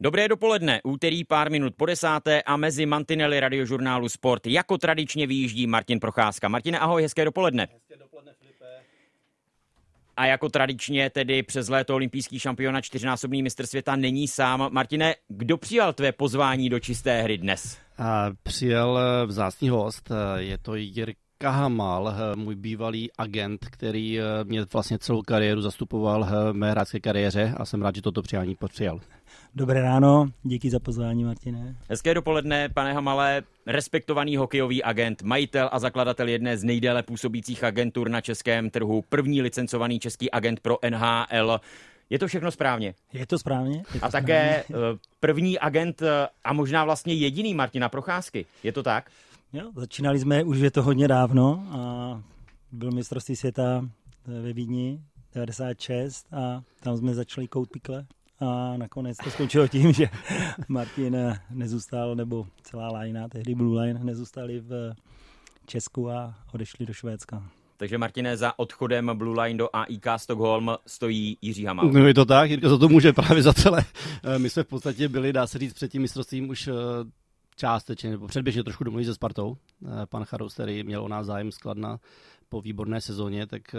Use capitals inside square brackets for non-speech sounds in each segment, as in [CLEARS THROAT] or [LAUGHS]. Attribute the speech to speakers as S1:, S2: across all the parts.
S1: Dobré dopoledne, úterý pár minut po desáté a mezi mantinely radiožurnálu Sport jako tradičně vyjíždí Martin Procházka. Martine, ahoj, hezké dopoledne. Hezké dopoledne, Filipe. A jako tradičně tedy přes léto olympijský šampion a čtyřnásobný mistr světa není sám. Martine, kdo přijal tvé pozvání do čisté hry dnes?
S2: A přijel eh, vzácný host, eh, je to Jirka Kahamal, eh, můj bývalý agent, který mě vlastně celou kariéru zastupoval v mé hráčské kariéře a jsem rád, že toto přijání přijal.
S3: Dobré ráno, díky za pozvání, Martine.
S1: Hezké dopoledne, pane Hamale, respektovaný hokejový agent, majitel a zakladatel jedné z nejdéle působících agentur na českém trhu, první licencovaný český agent pro NHL. Je to všechno správně?
S3: Je to správně. Je to
S1: a také správně. Eh, první agent eh, a možná vlastně jediný Martina Procházky. Je to tak?
S3: Jo, začínali jsme, už je to hodně dávno a byl mistrovství světa ve Vídni 96 a tam jsme začali kout pikle a nakonec to skončilo tím, že Martin nezůstal, nebo celá lajna, tehdy Blue Line, nezůstali v Česku a odešli do Švédska.
S1: Takže Martine, za odchodem Blue Line do AIK Stockholm stojí Jiří Hamal.
S2: No je to tak, Jirka za to může právě za celé. Eh, my jsme v podstatě byli, dá se říct, před tím mistrovstvím už eh, částečně, nebo předběžně trošku domluví se Spartou. Eh, pan Charous, který měl o nás zájem skladna po výborné sezóně, tak, eh,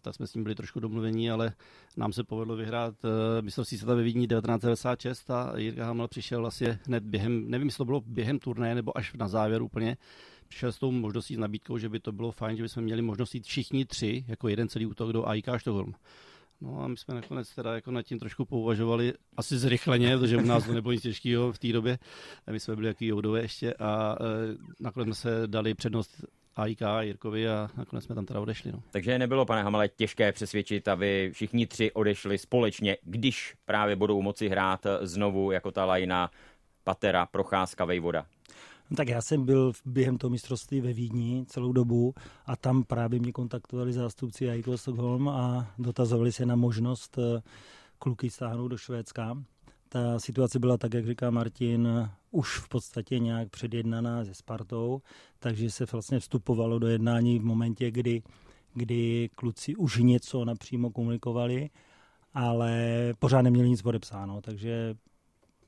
S2: tak jsme s ním byli trošku domluvení, ale nám se povedlo vyhrát eh, mistrovství světa ve Vídni 1996 a Jirka Hamel přišel vlastně hned během, nevím, jestli to bylo během turné nebo až na závěr úplně, přišel s tou možností, s nabídkou, že by to bylo fajn, že bychom měli možnost jít všichni tři, jako jeden celý útok do AIK Stockholm. No a my jsme nakonec teda jako nad tím trošku pouvažovali, asi zrychleně, protože u nás to nebylo nic těžkého v té době. My jsme byli jaký joudové ještě a e, nakonec jsme se dali přednost AIK a Jirkovi a nakonec jsme tam teda odešli. No.
S1: Takže nebylo, pane Hamale, těžké přesvědčit, aby všichni tři odešli společně, když právě budou moci hrát znovu jako ta lajna Patera, Procházka, Vejvoda.
S3: No, tak já jsem byl během toho mistrovství ve Vídni celou dobu a tam právě mě kontaktovali zástupci AIK Stockholm a dotazovali se na možnost eh, kluky stáhnout do Švédska. Ta situace byla tak, jak říká Martin, už v podstatě nějak předjednaná se Spartou, takže se vlastně vstupovalo do jednání v momentě, kdy, kdy kluci už něco napřímo komunikovali, ale pořád neměli nic podepsáno, takže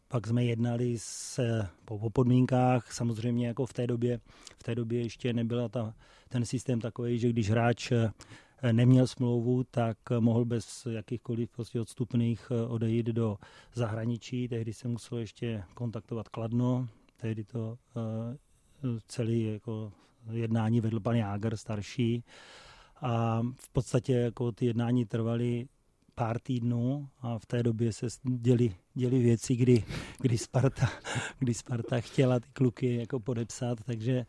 S3: pak jsme jednali se, po, po podmínkách, samozřejmě jako v té době, v té době ještě nebyla ta, ten systém takový, že když hráč neměl smlouvu, tak mohl bez jakýchkoliv prostě odstupných eh, odejít do zahraničí. Tehdy se muselo ještě kontaktovat Kladno, tehdy to uh, celý jako jednání vedl pan Jágr, starší. A v podstatě jako ty jednání trvaly pár týdnů a v té době se děli, děli věci, kdy, kdy, Sparta, kdy Sparta chtěla ty kluky jako podepsat, takže...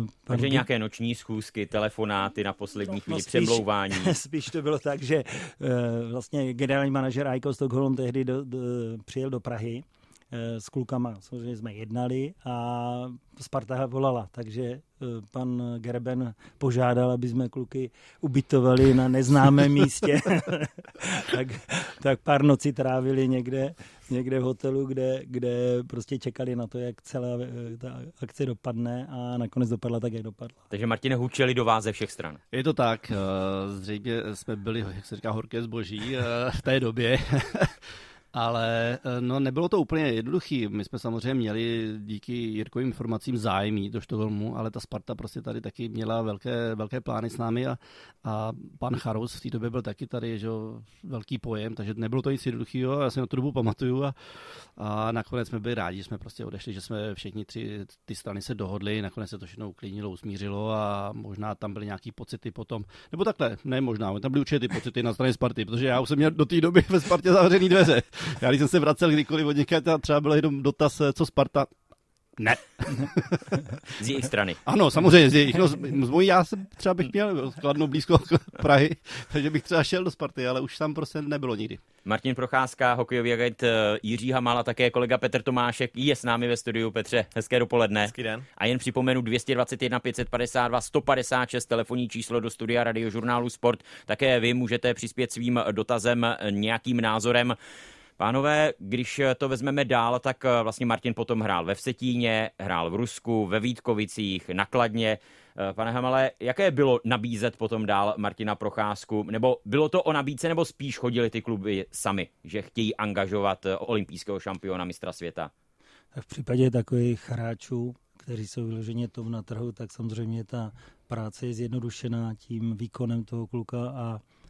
S1: Uh, takže nějaké noční schůzky, telefonáty na poslední no, chvíli, no spíš, přemlouvání. [LAUGHS]
S3: Spíš to bylo tak, že uh, vlastně generální manažer Aiko Stockholm tehdy do, do, přijel do Prahy s klukama. Samozřejmě jsme jednali a Sparta volala, takže eh, pan Gerben požádal, aby jsme kluky ubytovali na neznámém [LAUGHS] místě. [LAUGHS] tak, tak pár nocí trávili někde, někde v hotelu, kde, kde prostě čekali na to, jak celá eh, ta akce dopadne a nakonec dopadla tak, jak dopadla.
S1: Takže Martine hučeli do vás ze všech stran.
S2: Je to tak. Zřejmě jsme byli, jak se říká, horké zboží v té době. [LAUGHS] Ale eh, no, nebylo to úplně jednoduchý. My jsme samozřejmě měli díky Jirkovým informacím zájmy do Štokholmu, ale ta Sparta prostě tady taky měla velké, velké plány s námi a, a pan Charus v té době byl taky tady, že velký pojem, takže nebylo to nic jednoduchého. Já si na tu dobu pamatuju a, a nakonec jsme byli rádi, že jsme prostě odešli, že jsme všichni tři ty strany se dohodli, nakonec se to všechno uklidnilo, usmířilo a možná tam byly nějaký pocity potom, nebo takhle, ne možná, tam byly určitě ty pocity na straně Sparty, protože já už jsem měl do té doby ve Spartě zavřený dveře. Já když jsem se vracel kdykoliv od někde, třeba byl jenom dotaz, eh, co Sparta, ne. [LAUGHS]
S1: z jejich strany.
S2: Ano, samozřejmě z jejich. No, z, z mojí já jsem třeba bych měl skladno blízko Prahy, [LAUGHS] takže bych třeba šel do Sparty, ale už tam prostě nebylo nikdy.
S1: Martin Procházka, hokejový agent eh, Jiří Hamal a také kolega Petr Tomášek je s námi ve studiu. Petře, hezké dopoledne.
S4: Hezký den.
S1: A jen připomenu 221 552 156 telefonní číslo do studia radiožurnálu Sport. Také vy můžete přispět svým dotazem, nějakým názorem Pánové, když to vezmeme dál, tak eh, vlastně Martin potom hrál ve Vsetíně, hrál v Rusku, ve Vítkovicích, nakladně. Eh, pane Hamale, jaké bylo nabízet potom dál Martina Procházku? Nebo bylo to o nabídce, nebo spíš chodili ty kluby sami, že chtějí angažovat eh, olympijského šampiona mistra světa?
S3: V případě takových hráčů, kteří jsou vyloženě tom na trhu, tak samozřejmě ta práce je zjednodušená tím výkonem toho kluka a Eh,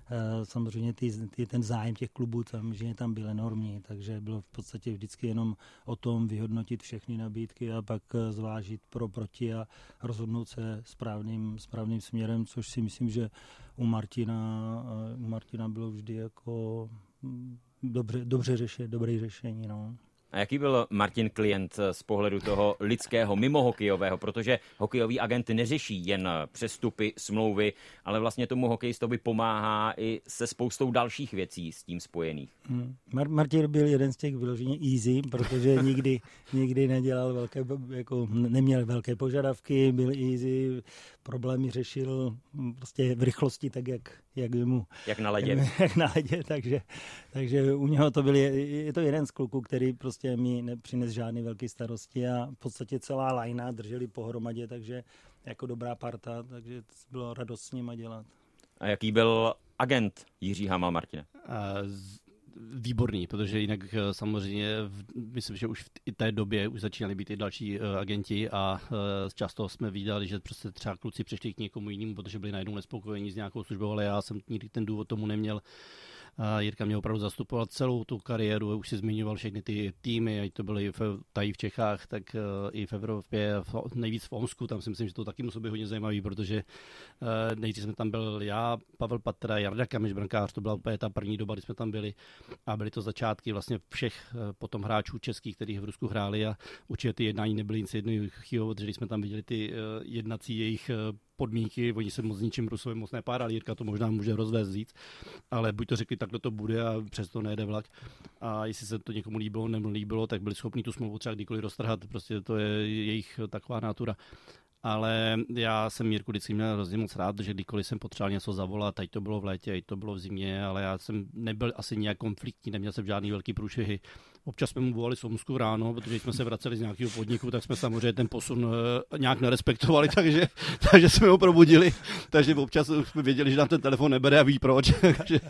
S3: samozřejmě ty, ty, ten zájem těch klubů tam, že tam byl enormní, takže bylo v podstatě vždycky jenom o tom vyhodnotit všechny nabídky a pak eh, zvážit pro, proti a rozhodnout se správným, správným směrem, což si myslím, že u Martina, eh, u Martina bylo vždy jako hm, dobře, dobře řešit, dobré řešení. No.
S1: A jaký byl Martin klient z pohledu toho lidského, mimo hokejového, protože hokejový agent neřeší jen přestupy, smlouvy, ale vlastně tomu hokejistovi pomáhá i se spoustou dalších věcí s tím spojených.
S3: Hmm. Mar- Martin byl jeden z těch vyloženě easy, protože [LAUGHS] nikdy, nikdy nedělal velké, jako neměl velké požadavky, byl easy, problémy řešil prostě v rychlosti tak, jak, jak mu...
S1: Jak na ledě.
S3: Jak, [LAUGHS] jak na ledě, takže, takže u něho to byl, je to jeden z kluků, který prostě mi nepřines žádný velký starosti a v podstatě celá lajna drželi pohromadě, takže jako dobrá parta, takže bylo radost s nima dělat.
S1: A jaký byl agent Jiří Hamal Martine?
S2: výborný, protože jinak eh, samozřejmě myslím, že už v té době už začínali být i další uh, agenti a uh, často jsme viděli, že prostě třeba kluci přišli k někomu jinému, protože byli najednou nespokojení s nějakou službou, ale já jsem nikdy ten důvod tomu neměl. Jirka mě opravdu zastupoval celou tu kariéru, už si zmiňoval všechny ty týmy, ať to byly v, tady v Čechách, tak uh, i v Evropě, v, nejvíc v Omsku, tam si myslím, že to taky musí být hodně zajímavý, protože uh, nejdřív jsme tam byl já, Pavel Patra, Jarda Kamiš, brankář, to byla úplně ta první doba, kdy jsme tam byli. A byly to začátky vlastně všech uh, potom hráčů českých, kteří v Rusku hráli a určitě ty jednání nebyly nic jednoduchého, protože jsme tam viděli ty jednací jejich podmínky, oni se moc ničím Rusovi moc nepárali, Jirka to možná může rozvést říct, ale buď to řekli, takhle to bude a přesto nejde vlak. A jestli se to někomu líbilo nebo líbilo, tak byli schopni tu smlouvu třeba kdykoliv roztrhat, prostě to je jejich taková natura ale já jsem Jirku vždycky měl hrozně moc rád, že kdykoliv jsem potřeboval něco zavolat, teď to bylo v létě, teď to bylo v zimě, ale já jsem nebyl asi nějak konfliktní, neměl jsem žádný velký průšvihy. Občas jsme mu volali Somsku ráno, protože jsme se vraceli z nějakého podniku, tak jsme samozřejmě ten posun eh, nějak nerespektovali, [LAUGHS] takže, takže jsme ho probudili. Takže občas jsme věděli, že nám ten telefon nebere a ví proč. [LAUGHS]
S1: takže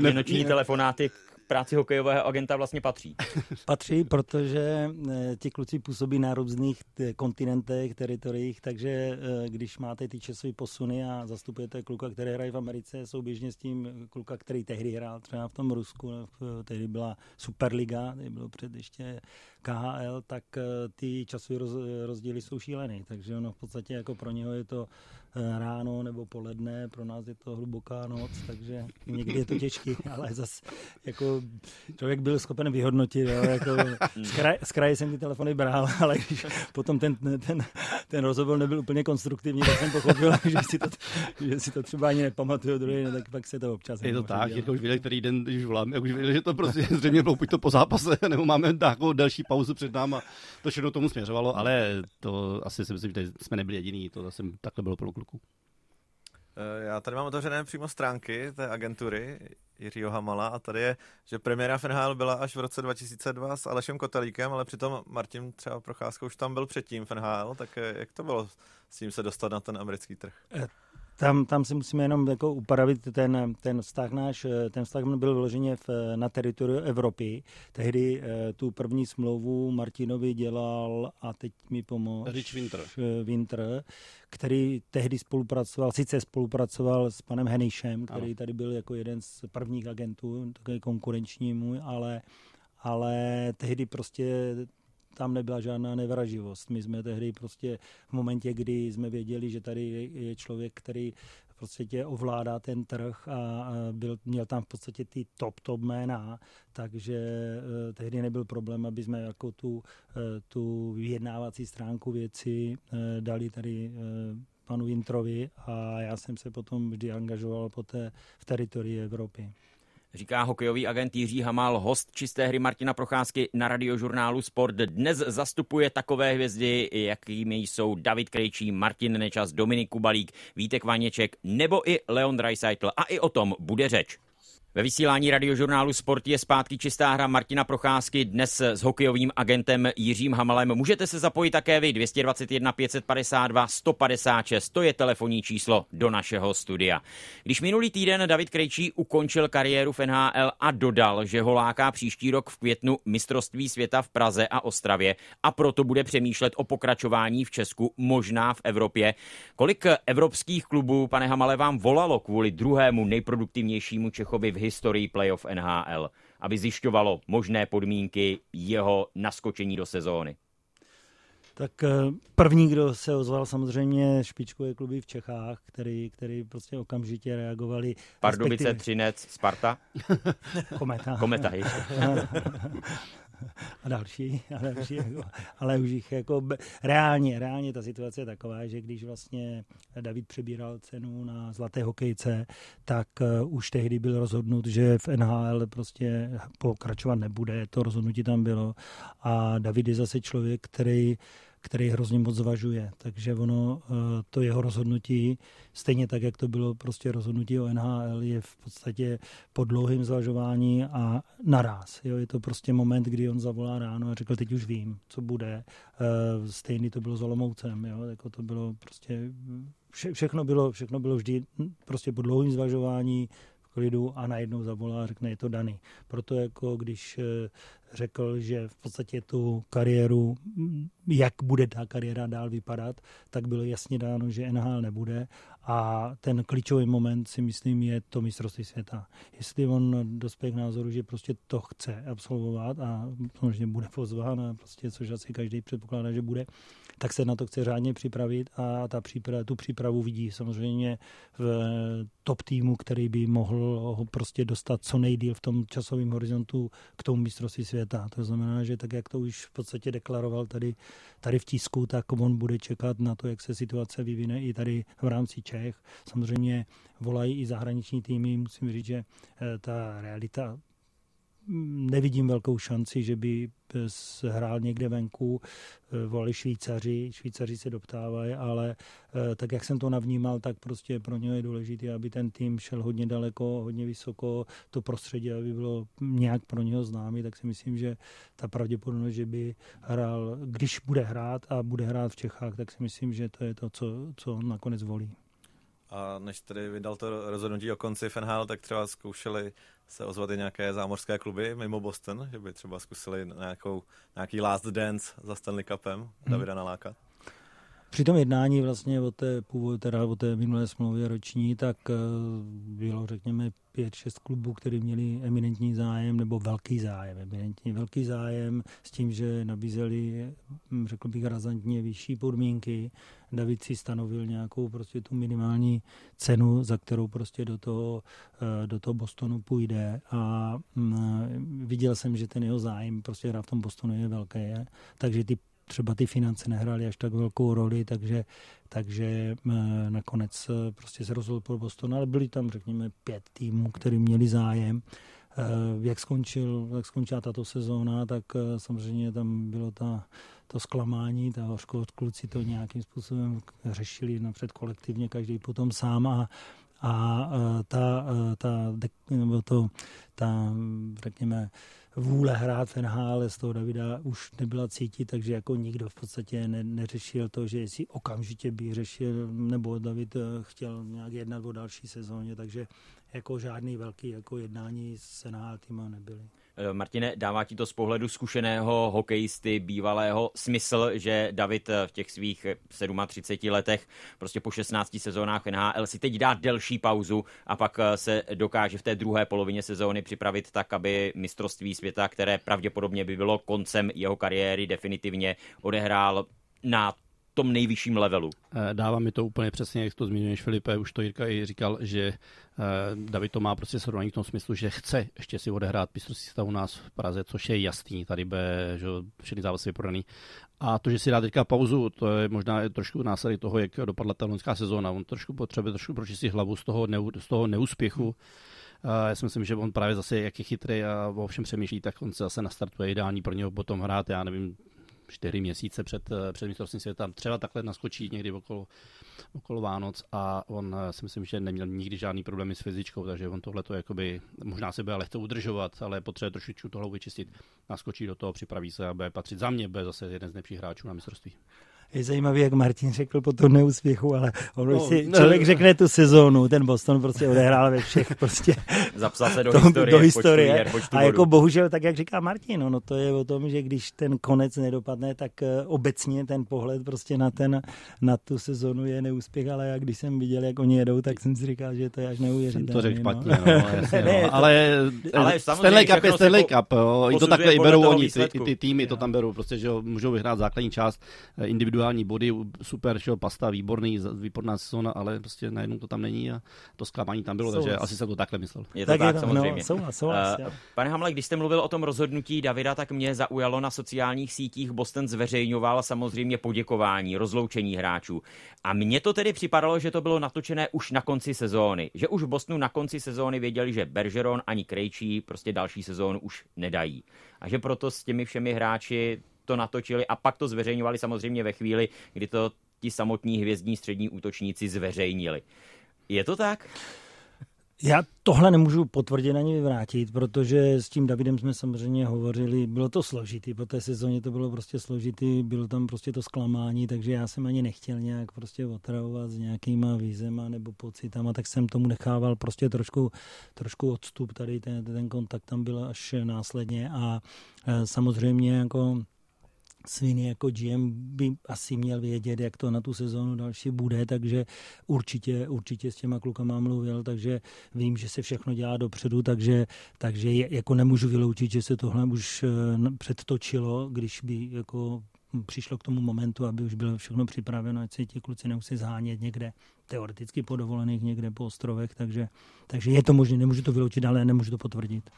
S1: ne, noční telefonáty práci hokejového agenta vlastně patří. [LAUGHS]
S3: Patří, protože eh, ti kluci působí na různých kontinentech, teritoriích, takže eh, když máte ty časové posuny a zastupujete kluka, který hraje v Americe, souběžně s tím kluka, který tehdy hrál třeba v tom Rusku, tehdy byla Superliga, tehdy bylo před ještě KHL, tak eh, ty časové rozdíly jsou šílený, takže ono v podstatě jako pro něho je to Eh, ráno nebo poledne, pro nás je to hluboká noc, takže někdy je to těžký, [LAUGHS] ale zase jako člověk byl schopen vyhodnotit, jo, jako z, kraje, z kraje jsem ty telefony bral, [LAUGHS] ale když potom ten, ten, ten rozhovor nebyl úplně konstruktivní, tak jsem pochopil, [LAUGHS] že si to, že si to třeba ani nepamatuju druhý den, tak pak se to občas
S2: Je to tak, jako už věděli, který den, když volám, už věděli, že to prostě zřejmě bylo buď to po zápase, nebo máme další pauzu před náma, to všechno tomu směřovalo, ale to asi si myslím, že jsme nebyli jediní, to zase takhle bylo pro kluku.
S4: Eh, já tady mám otevřené přímo stránky té agentury Jiřího Hamala a tady je, že premiéra Fenhal byla až v roce 2002 s Alešem Kotelíkem, ale přitom Martin třeba Procházka už tam byl předtím Fenhal, tak eh, jak to bylo s tím se dostat na ten americký trh?
S3: Eh, tam, tam si musíme jenom jako upravit ten, ten vztah náš, ten vztah byl vyloženě v, na teritoriu Evropy. Tehdy eh, tu první smlouvu Martinovi dělal, a teď mi pomohl,
S2: Rich Winter.
S3: Winter, který tehdy spolupracoval, sice spolupracoval s panem Henišem, který ano. tady byl jako jeden z prvních agentů, takový konkurenční můj, ale ale tehdy prostě tam nebyla žádná nevraživost. My jsme tehdy prostě v momentě, kdy jsme věděli, že tady je člověk, který v podstatě ovládá ten trh a byl, měl tam v podstatě ty top, top jména, takže eh, tehdy nebyl problém, aby jsme jako tu, eh, tu vyjednávací stránku věci eh, dali tady panu Vintrovi a já jsem se potom vždy angažoval poté v teritorii Evropy.
S1: Říká hokejový agent Jiří Hamal, host čisté hry Martina Procházky na radiožurnálu Sport. Dnes zastupuje takové hvězdy, jakými jsou David Krejčí, Martin Nečas, Dominik Kubalík, Vítek Vaněček nebo i Leon Dreisaitl. A i o tom bude řeč. Ve vysílání radiožurnálu Sport je zpátky čistá hra Martina Procházky dnes s hokejovým agentem Jiřím Hamalem. Můžete se zapojit také vy 221 552 156, to je telefonní číslo do našeho studia. Když minulý týden David Krejčí ukončil kariéru v NHL a dodal, že ho láká příští rok v květnu mistrovství světa v Praze a Ostravě a proto bude přemýšlet o pokračování v Česku, možná v Evropě. Kolik evropských klubů, pane Hamale, vám volalo kvůli druhému nejproduktivnějšímu Čechovi v historii playoff NHL, aby zjišťovalo možné podmínky jeho naskočení do sezóny?
S3: Tak eh, první, kdo se ozval samozřejmě špičkové kluby v Čechách, který, který prostě okamžitě reagovali.
S1: Pardubice, Třinec, Sparta? [LAUGHS]
S3: Kometa.
S1: Kometa, ještě. [LAUGHS] [LAUGHS]
S3: a další, a další jako, ale už jich jako reálně, reálně ta situace je taková, že když vlastně David přebíral cenu na zlaté hokejce, tak uh, už tehdy byl rozhodnut, že v NHL prostě pokračovat nebude, to rozhodnutí tam bylo. A David je zase člověk, který který hrozně moc zvažuje. Takže ono, eh, to jeho rozhodnutí, stejně tak, jak to bylo prostě rozhodnutí o NHL, je v podstatě po dlouhém zvažování a naraz. Jo, je to prostě moment, kdy on zavolá ráno a řekl, teď už vím, co bude. Eh, stejný to bylo s Olomoucem, jo, jako to bylo prostě vše, všechno bylo, všechno bylo vždy prostě po dlouhém zvažování, klidu a najednou zavolá a řekne, je to daný. Proto jako když eh, řekl, že v podstatě tu kariéru, jak bude ta kariéra dál vypadat, tak bylo jasně dáno, že NHL nebude a ten klíčový moment si myslím je to mistrovství světa. Jestli on dospěje k názoru, že prostě to chce absolvovat a samozřejmě bude pozván, a prostě, což asi každý předpokládá, že bude, tak se na to chce řádně připravit a ta příprava, tu přípravu vidí samozřejmě v top týmu, který by mohl ho prostě dostat co nejdíl v tom časovém horizontu k tomu mistrovství světa. To znamená, že tak, jak to už v podstatě deklaroval tady, tady v tisku, tak on bude čekat na to, jak se situace vyvine i tady v rámci Čech. Samozřejmě volají i zahraniční týmy, musím říct, že eh, ta realita nevidím velkou šanci, že by hrál někde venku, eh, volali Švýcaři, Švýcaři se doptávají, ale eh, tak jak jsem to navnímal, tak prostě pro něj je důležité, aby ten tým šel hodně daleko, hodně vysoko, to prostředí, aby bylo nějak pro něho známý, tak si myslím, že ta pravděpodobnost, že by hrál, když bude hrát a bude hrát v Čechách, tak si myslím, že to je to, co, co on nakonec volí.
S4: A než tedy vydal to rozhodnutí o konci FNHL, tak třeba zkoušeli se ozvat i nějaké zámořské kluby mimo Boston, že by třeba zkusili nějakou, nějaký last dance za Stanley Cupem hmm. Davida nalákat?
S3: Při tom jednání vlastně o té, původ, teda o té minulé smlouvě roční, tak eh, bylo, řekněme, pět, šest klubů, které měli eminentní zájem nebo velký zájem. Eminentní velký zájem s tím, že nabízeli, hm, řekl bych, razantně vyšší podmínky. David si stanovil nějakou prostě tu minimální cenu, za kterou prostě do toho, eh, do toho Bostonu půjde a hm, viděl jsem, že ten jeho zájem prostě hra v tom Bostonu je velký, takže ty třeba ty finance nehrály až tak velkou roli, takže, takže eh, nakonec eh, prostě se rozhodl pro Boston, ale byli tam, řekněme, pět týmů, který měli zájem. Eh, jak, skončil, jak skončila tato sezóna, tak samozřejmě tam bylo ta, to zklamání, ta hořkost, kluci to nějakým způsobem řešili napřed kolektivně, každý potom sám a, a ta, ta, nebo to, ta, řekněme, vůle hrát v NHL z toho Davida už nebyla cítit, takže jako nikdo v podstatě ne, neřešil to, že jestli okamžitě by řešil, nebo David eh, chtěl nějak jednat o další sezóně, takže jako žádný velký jako jednání s NHL týma nebyly.
S1: Eh, Martine, dává ti to z pohledu zkušeného hokejisty, bývalého smysl, že David eh, v těch svých 37 letech, prostě po 16 sezónách NHL si teď dá delší pauzu a pak eh, se dokáže v té druhé polovině sezóny připravit tak, aby mistrovství světa, které pravděpodobně by bylo koncem jeho kariéry, definitivně odehrál na tom nejvyšším levelu.
S2: Eh, dává mi to úplně přesně, jak to zmiňuješ, Filipe, už to Jirka i říkal, že eh, David to má prostě srovnání v tom smyslu, že chce ještě si odehrát mistrovství světa u nás v Praze, což je jasný, tady bude že všechny závazky vyprodaný. A to, že si dá teďka pauzu, to je možná trošku následek toho, jak dopadla ta loňská sezóna. On trošku potřebuje trošku pročistit hlavu z toho, neu, z toho neúspěchu. Já si myslím, že on právě zase, jak je chytrý a o všem přemýšlí, tak on se zase nastartuje ideální pro něho potom hrát, já nevím, čtyři měsíce před, před mistrovstvím světa. Třeba takhle naskočí někdy okolo, okolo Vánoc a on si myslím, že neměl nikdy žádný problémy s fyzičkou, takže on tohle to jakoby, možná se bude lehce udržovat, ale potřebuje trošičku toho vyčistit. Naskočí do toho, připraví se a bude patřit za mě, bude zase jeden z nejlepších hráčů na mistrovství
S3: je zajímavý, jak Martin řekl po tom neúspěchu, ale on no, si člověk řekne tu sezónu, ten Boston prostě odehrál ve všech prostě. [LAUGHS]
S1: Zapsal se do [LAUGHS] tom, historie, do historie. Her,
S3: a jako bohužel, tak jak říká Martin, no, no to je o tom, že když ten konec nedopadne, tak uh, obecně ten pohled prostě na, ten, na tu sezonu je neúspěch, ale jak když jsem viděl, jak oni jedou, tak jsem si říkal, že to je až neuvěřitelné.
S2: to řekl [LAUGHS] no. špatně, no, jasně, no. ale, ale Stanley Cup je Stanley Cup, jo. I to takhle i berou oni, ty, ty týmy to tam berou, prostě, že můžou vyhrát základní část eh, individuálně individuální body, super, šel pasta, výborný, výborná sezóna, ale prostě najednou to tam není a to zklamání tam bylo, souhlas. takže asi se to takhle myslel.
S1: Je to tak, tak je to, no, samozřejmě.
S3: No, souhlas, souhlas, uh,
S1: pane Hamle, když jste mluvil o tom rozhodnutí Davida, tak mě zaujalo na sociálních sítích. Boston zveřejňoval samozřejmě poděkování, rozloučení hráčů. A mně to tedy připadalo, že to bylo natočené už na konci sezóny. Že už v Bostonu na konci sezóny věděli, že Bergeron ani Krejčí prostě další sezónu už nedají. A že proto s těmi všemi hráči to natočili a pak to zveřejňovali samozřejmě ve chvíli, kdy to ti samotní hvězdní střední útočníci zveřejnili. Je to tak?
S3: Já tohle nemůžu potvrdit ani vyvrátit, protože s tím Davidem jsme samozřejmě hovořili, bylo to složitý, po té sezóně to bylo prostě složitý, bylo tam prostě to zklamání, takže já jsem ani nechtěl nějak prostě otravovat s nějakýma vízema nebo pocitama, tak jsem tomu nechával prostě trošku, trošku odstup, tady ten, ten kontakt tam byl až následně a e, samozřejmě jako Sviny jako GM by asi měl vědět, jak to na tu sezónu další bude, takže určitě, určitě s těma klukama mluvil, takže vím, že se všechno dělá dopředu, takže, takže jako nemůžu vyloučit, že se tohle už eh, předtočilo, když by jako přišlo k tomu momentu, aby už bylo všechno připraveno, ať se ti kluci nemusí zhánět někde, teoreticky po dovolených někde po ostrovech, takže, takže je to možné, nemůžu to vyloučit, ale nemůžu to potvrdit.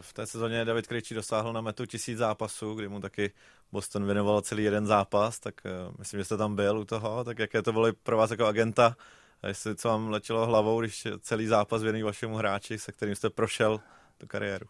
S4: V té sezóně David Krejčí dosáhl na metu tisíc zápasů, kdy mu taky Boston věnoval celý jeden zápas, tak uh, myslím, že jste tam byl u toho, tak jaké to bylo pro vás jako agenta, jestli co vám letělo hlavou, když celý zápas věnují vašemu hráči, se kterým jste prošel tu kariéru?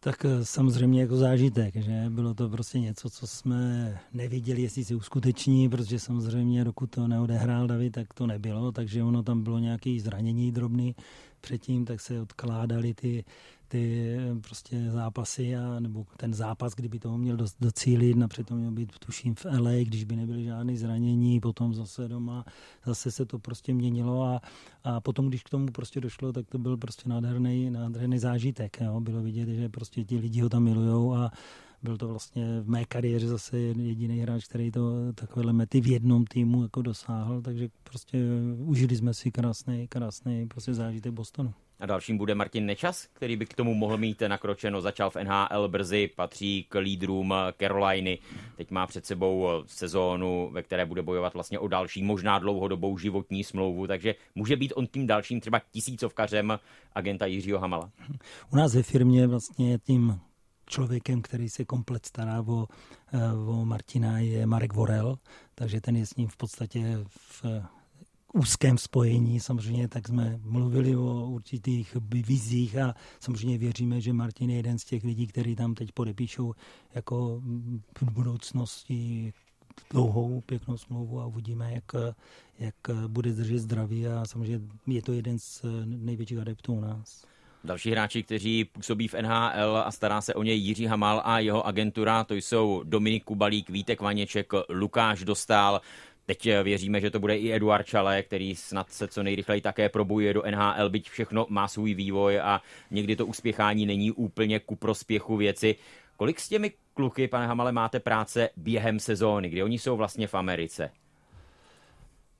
S3: Tak eh, samozřejmě jako zážitek, že bylo to prostě něco, co jsme neviděli, jestli se uskuteční, protože samozřejmě dokud to neodehrál David, tak to nebylo, takže ono tam bylo nějaké zranění drobný předtím, tak se odkládaly ty ty eh, prostě zápasy, a, nebo ten zápas, kdyby toho měl docílit, napřed to měl být tuším v LA, když by nebyly žádné zranění, potom zase doma, zase se to prostě měnilo a, a potom, když k tomu prostě došlo, tak to byl prostě nádherný, nádherný zážitek. Jo? Bylo vidět, že prostě ti lidi ho tam milujou a byl to vlastně v mé kariéře zase jediný hráč, který to takovéhle mety v jednom týmu jako dosáhl, takže prostě užili jsme si krásný, krásný prostě zážitek Bostonu.
S1: A dalším bude Martin Nečas, který by k tomu mohl mít nakročeno. Začal v NHL brzy, patří k lídrům Caroliny. Teď má před sebou sezónu, ve které bude bojovat vlastně o další, možná dlouhodobou životní smlouvu, takže může být on tím dalším třeba tisícovkařem agenta Jiřího Hamala.
S3: U nás ve firmě vlastně tím člověkem, který se komplet stará o, o Martina, je Marek Vorel, takže ten je s ním v podstatě v úzkém spojení. Samozřejmě tak jsme mluvili o určitých vizích a samozřejmě věříme, že Martin je jeden z těch lidí, který tam teď podepíšou jako v budoucnosti dlouhou, pěknou smlouvu a uvidíme, jak, jak bude držet zdraví a samozřejmě je to jeden z největších adeptů u nás.
S1: Další hráči, kteří působí v NHL a stará se o něj Jiří Hamal a jeho agentura, to jsou Dominik Kubalík, Vítek Vaněček, Lukáš Dostál, Teď eh, věříme, že to bude i Eduard Čale, který snad se co nejrychleji také probuje do NHL, byť všechno má svůj vývoj a někdy to uspěchání není úplně ku prospěchu věci. Kolik s těmi kluky, pane Hamale, máte práce během sezóny, kdy oni jsou vlastně v Americe?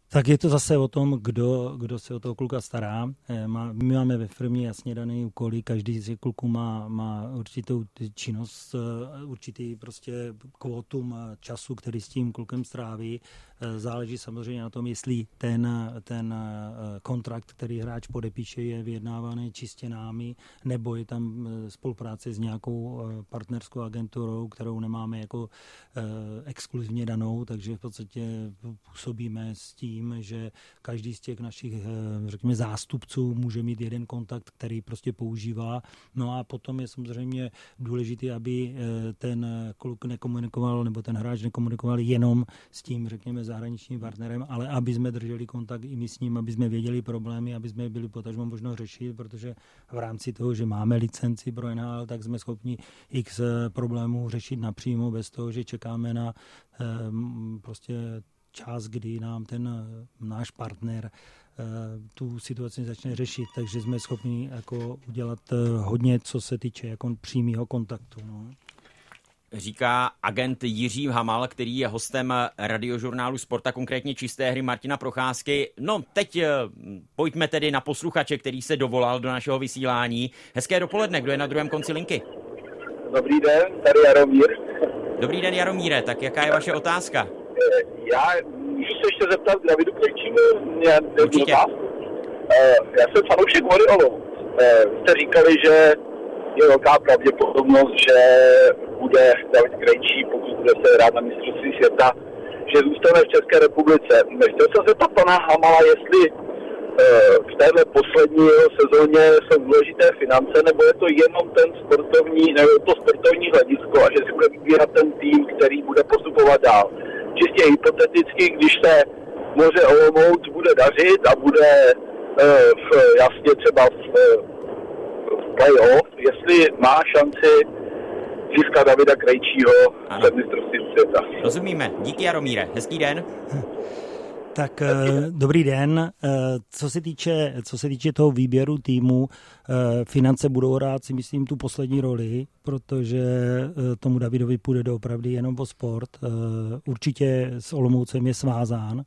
S3: Tak je to zase o tom, kdo, kdo se o toho kluka stará. Eh, my máme ve firmě jasně dané úkoly, každý z kluků má, má určitou činnost, eh, určitý prostě kvotum času, který s tím klukem stráví. Eh, záleží samozřejmě na tom, jestli ten, ten kontrakt, který hráč podepíše, je vyjednávaný čistě námi, nebo je tam spolupráce s nějakou partnerskou agenturou, kterou nemáme jako exkluzivně danou, takže v podstatě působíme s tím že každý z těch našich, eh, řekněme, zástupců může mít jeden kontakt, který prostě používá. No a potom je samozřejmě důležité, aby eh, ten kluk nekomunikoval, nebo ten hráč nekomunikoval jenom s tím, řekněme, zahraničním partnerem, ale aby jsme drželi kontakt i my s ním, aby jsme věděli problémy, aby jsme byli potažmo možno řešit, protože v rámci toho, že máme licenci pro NHL, tak jsme schopni x problémů řešit napřímo bez toho, že čekáme na prostě čas, kdy nám ten eh, náš partner eh, tu situaci začne řešit, takže jsme schopni jako udělat eh, hodně, co se týče jako přímého kontaktu. No.
S1: Říká agent Jiří Hamal, který je hostem radiožurnálu Sporta, konkrétně čisté hry Martina Procházky. No, teď pojďme tedy na posluchače, který se dovolal do našeho vysílání. Hezké dopoledne, kdo je na druhém konci linky?
S5: Dobrý den, tady Jaromír.
S1: Dobrý den, Jaromíre, tak jaká je vaše otázka?
S5: Já můžu se ještě zeptat Davidu Klejčímu?
S1: Určitě.
S5: Eh, já jsem fanoušek. Eh, jste říkali, že je velká pravděpodobnost, že bude David Krejčí, pokud bude se hrát na mistrovství světa, že zůstane v České republice. Chtěl jsem se zeptat pana Hamala, jestli eh, v téhle poslední sezóně jsou důležité finance, nebo je to jenom ten sportovní, nebo to sportovní hledisko a že si bude vybírat ten tým, který bude postupovat dál čistě hypoteticky, když se moře Olomouc bude dařit a bude uh, v, jasně třeba v, v play-off, jestli má šanci získat Davida Krejčího před mistrovství světa.
S1: Rozumíme. Díky Jaromíre. Hezký den. [LAUGHS]
S3: Tak eh, dobrý den. Eh, co se týče, co se týče toho výběru týmu, eh, finance budou hrát si myslím tu poslední roli, protože tomu Davidovi půjde doopravdy jenom o sport. Určitě s Olomoucem je svázán.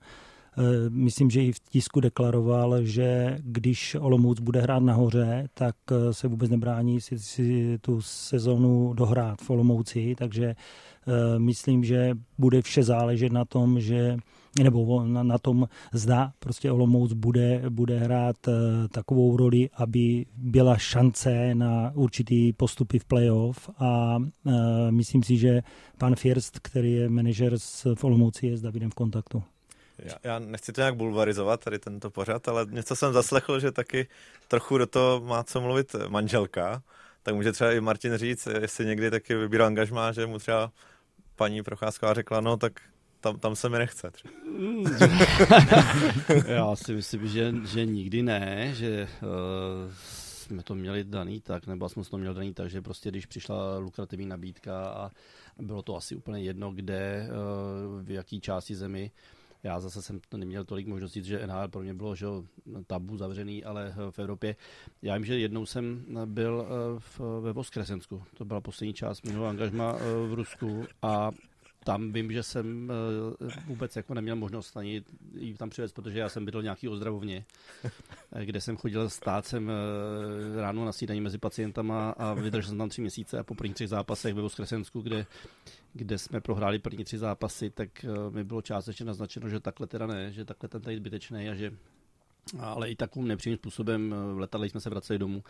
S3: Myslím, že i v tisku deklaroval, že když Olomouc bude hrát nahoře, tak se vůbec nebrání si, si tu sezonu dohrát v Olomouci, takže myslím, že bude vše záležet na tom, že nebo na, na tom zda prostě Olomouc bude, bude hrát takovou roli, aby byla šance na určitý postupy v playoff a myslím si, že pan First, který je manažer v Olomouci, je s Davidem v kontaktu.
S4: Já, já nechci to nějak bulvarizovat, tady tento pořad, ale něco jsem zaslechl, že taky trochu do toho má co mluvit manželka, tak může třeba i Martin říct, jestli někdy taky vybíral angažmá, že mu třeba paní Procházková řekla, no tak tam, tam se mi nechce. [LAUGHS]
S2: Já si myslím, že, že nikdy ne, že uh, jsme to měli daný tak, nebo jsme to měli daný tak, že prostě když přišla lukrativní nabídka a bylo to asi úplně jedno, kde, uh, v jaký části zemi, já zase jsem to neměl tolik možností, že NHL pro mě bylo že, tabu zavřený, ale v Evropě. Já vím, že jednou jsem byl v, ve Voskresensku. To byla poslední část minulého angažma v Rusku a tam vím, že jsem uh, vůbec jako neměl možnost ani jí tam přivést, protože já jsem bydlel nějaký ozdravovně, eh, kde jsem chodil stát jsem uh, ráno na snídaní mezi pacientama a vydržel jsem tam tři měsíce a po prvních třech zápasech ve Voskresensku, kde, kde jsme prohráli první tři zápasy, tak mi bylo částečně naznačeno, že takhle teda ne, že takhle ten tady zbytečný a že ale i takovým nepřímým způsobem v letadle jsme se vraceli domů,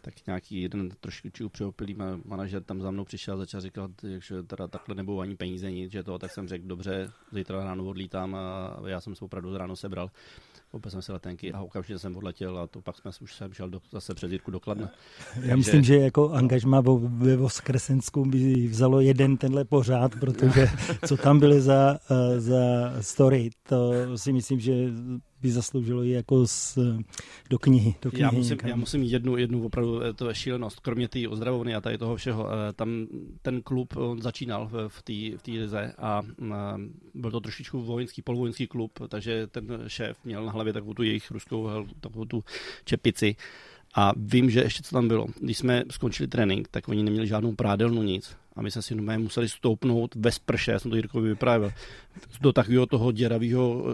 S2: tak nějaký jeden trošku přeopilý manažer tam za mnou přišel a začal říkat, že teda takhle nebudou ani peníze, nic, že to, tak jsem řekl, dobře, zítra ráno odlítám a já jsem se opravdu ráno sebral. Koupil jsem si letenky a okamžitě jsem odletěl a to pak jsme už jsem šel do, zase přes Jirku do Kladna.
S3: Já Takže... myslím, že jako angažma ve Voskresensku by vzalo jeden tenhle pořád, protože [LAUGHS] co tam byly za, eh, za story, to si myslím, že by zasloužilo i jako z, do knihy. Do knihy
S2: já, musím, já musím jednu, jednu opravdu, eh, to je šílenost, kromě té ozdravovny a tady toho všeho, eh, tam ten klub on začínal v té v lize a byl to trošičku vojenský, polovojenský klub, takže ten šéf měl na hlavě takovou tu jejich ruskou, takovou tu čepici. A vím, že ještě co tam bylo. Když jsme skončili trénink, tak oni neměli žádnou prádelnu nic. A my jsme si normálně museli stoupnout ve sprše, já jsem to Jirkovi vyprávěl, do takového toho děravého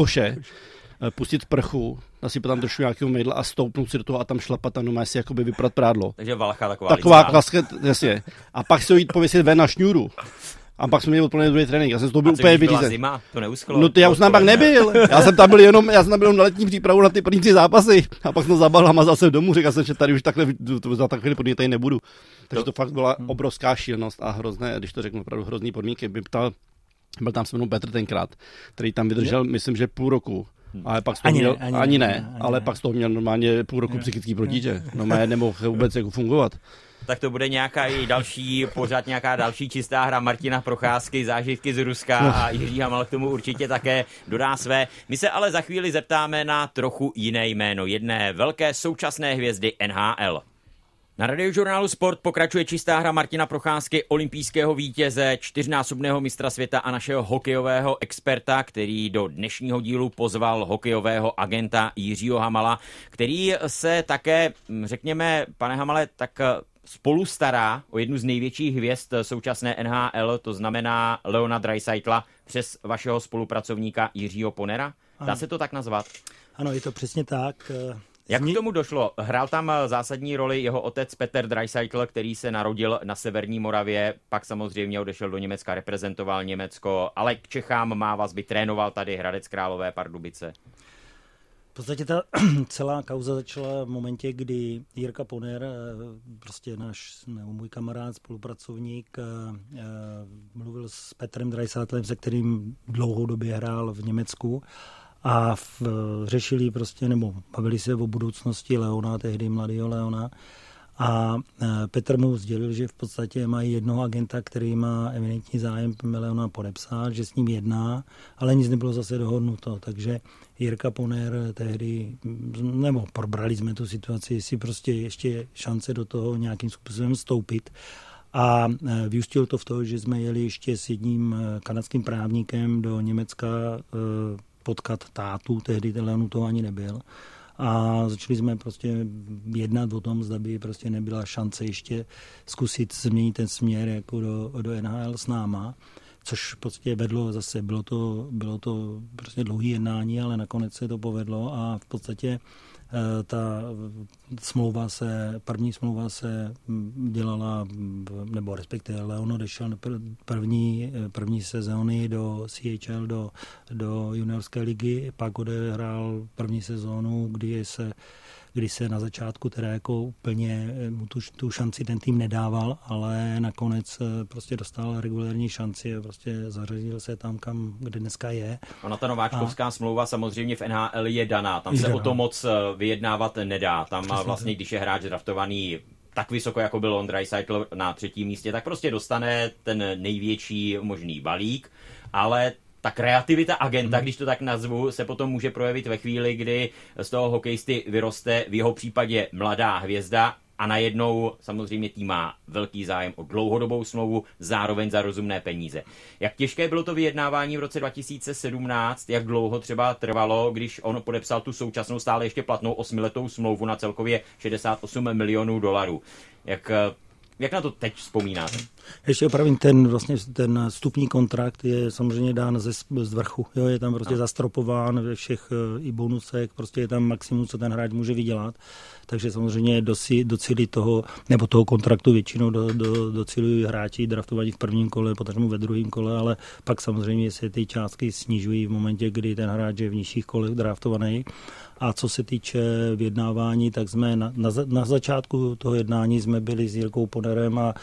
S2: koše, eh, pustit prchu, nasypat tam trošku nějakého mejdla a stoupnout si do toho a tam šlapat a normálně si jakoby vyprat prádlo.
S1: Takže valcha taková.
S2: Taková klaska, jasně. A pak se ho jít pověsit ven na šňůru. A pak jsme měli odpoledne druhý trénink. Já jsem to byl úplně vyřízen.
S1: zima, to neuschlo.
S2: No to já už tam pak nebyl. Já jsem tam byl jenom, já jsem tam byl jenom na letní přípravu na ty první tři zápasy. A pak jsem zabal a mazal domů. Řekl jsem, že tady už takhle za takhle podmínky tady nebudu. Takže to fakt byla obrovská šílenost a hrozné, když to řeknu opravdu hrozný podmínky. By ptal byl tam se mnou Petr tenkrát, který tam vydržel, myslím, že půl roku.
S3: Hm.
S2: Ale pak z toho
S3: Ani
S2: měl,
S3: ne, ani
S2: ani,
S3: ne,
S2: ne,
S3: ani
S2: ale
S3: ne.
S2: pak z toho měl normálně půl roku psychický protíže. No má nemohl vůbec jako fungovat.
S1: Tak to bude nějaká i další, pořád nějaká další čistá hra Martina Procházky, zážitky z Ruska a Jiří Hamal k tomu určitě také dodá své. My se ale za chvíli zeptáme na trochu jiné jméno, jedné velké současné hvězdy NHL. Na radiožurnálu Sport pokračuje čistá hra Martina Procházky, olympijského vítěze, čtyřnásobného mistra světa a našeho hokejového experta, který do dnešního dílu pozval hokejového agenta Jiřího Hamala, který se také, hm, řekněme, pane Hamale, tak eh, spolu stará o jednu z největších hvězd současné NHL, to znamená Leona Dreisaitla, přes vašeho spolupracovníka Jiřího Ponera. Dá
S3: Ano.
S1: se to tak nazvat?
S3: Ano, je to přesně tak.
S1: Jak k tomu došlo? Hrál tam eh, zásadní roli jeho otec Peter Dreisaitl, který se narodil na severní Moravě, pak samozřejmě odešel do Německa, reprezentoval Německo, ale k Čechám má vazby, trénoval tady Hradec Králové, Pardubice.
S3: V podstatě ta [CLEARS THROAT] celá kauza začala v momentě, kdy Jirka Poner, eh, prostě náš nebo můj kamarád, spolupracovník, eh, mluvil s Petrem Dreisátlem, se kterým dlouhou době hrál v Německu a v, řešili prostě, nebo bavili se o budoucnosti Leona, tehdy mladého Leona. A eh, Petr mu sdělil, že v podstatě mají jednoho agenta, který má eminentní zájem Leona podepsat, že s ním jedná, ale nic nebylo zase dohodnuto. Takže Jirka Poner tehdy, nebo probrali jsme tu situaci, jestli prostě ještě je šance do toho nějakým způsobem stoupit. A eh, vyústil to v to, že jsme jeli ještě s jedním eh, kanadským právníkem do Německa potkat tátu, tehdy ten Leonu to ani nebyl. A začali jsme prostě jednat o tom, zda by prostě nebyla šance ještě zkusit změnit ten směr jako do, do NHL s náma což prostě vedlo zase, bylo to, bylo to prostě dlouhý jednání, ale nakonec se to povedlo a v podstatě ta smlouva se, první smlouva se mm, dělala, v- nebo respektive Leon odešel první, eh, první sezóny do CHL, do, do juniorské ligy, pak odehrál první sezónu, kdy se kdy se na začátku teda jako úplně eh, mu tu, tu šanci ten tým nedával, ale nakonec eh, prostě dostal regulární šanci a prostě zařadil se tam, kam, kde dneska je.
S1: Ona ta nováčkovská smlouva samozřejmě v NHL je daná, tam
S3: Je
S1: se
S3: daná.
S1: o to moc eh, vyjednávat nedá. Tam
S3: Přesně
S1: vlastně, když je hráč draftovaný tak vysoko, jako byl on Dreisaitl na třetím místě, tak prostě dostane ten největší možný balík, ale ta kreativita agenta,
S3: Hmm.
S1: když to tak nazvu, se potom může projevit ve chvíli, kdy z toho hokejisty vyroste v jeho případě mladá hvězda a najednou samozřejmě tým má velký zájem o dlouhodobou smlouvu, zároveň za rozumné peníze. Jak těžké bylo to vyjednávání v roce 2017, jak dlouho třeba trvalo, když on podepsal tu současnou stále ještě platnou osmiletou smlouvu na celkově 68 milionů dolarů. Jak, eh, jak na to teď vzpomínáte?
S3: Ještě opravím, ten, vlastně ten vstupní kontrakt je samozřejmě dán ze, z vrchu. Jo, je tam prostě zastropován ve všech eh, i bonusech, prostě je tam maximum, co ten hráč může vydělat. Takže samozřejmě dosi, docíli toho, nebo toho kontraktu většinou do, do, docílují hráči draftovaní v prvním kole, potažmo ve druhém kole, ale pak samozřejmě se ty částky snižují v momentě, kdy ten hráč je v nižších kolech draftovaný. A co se týče vyjednávání, tak jsme na, na, na začátku toho jednání jsme byli s Jirkou Poderem a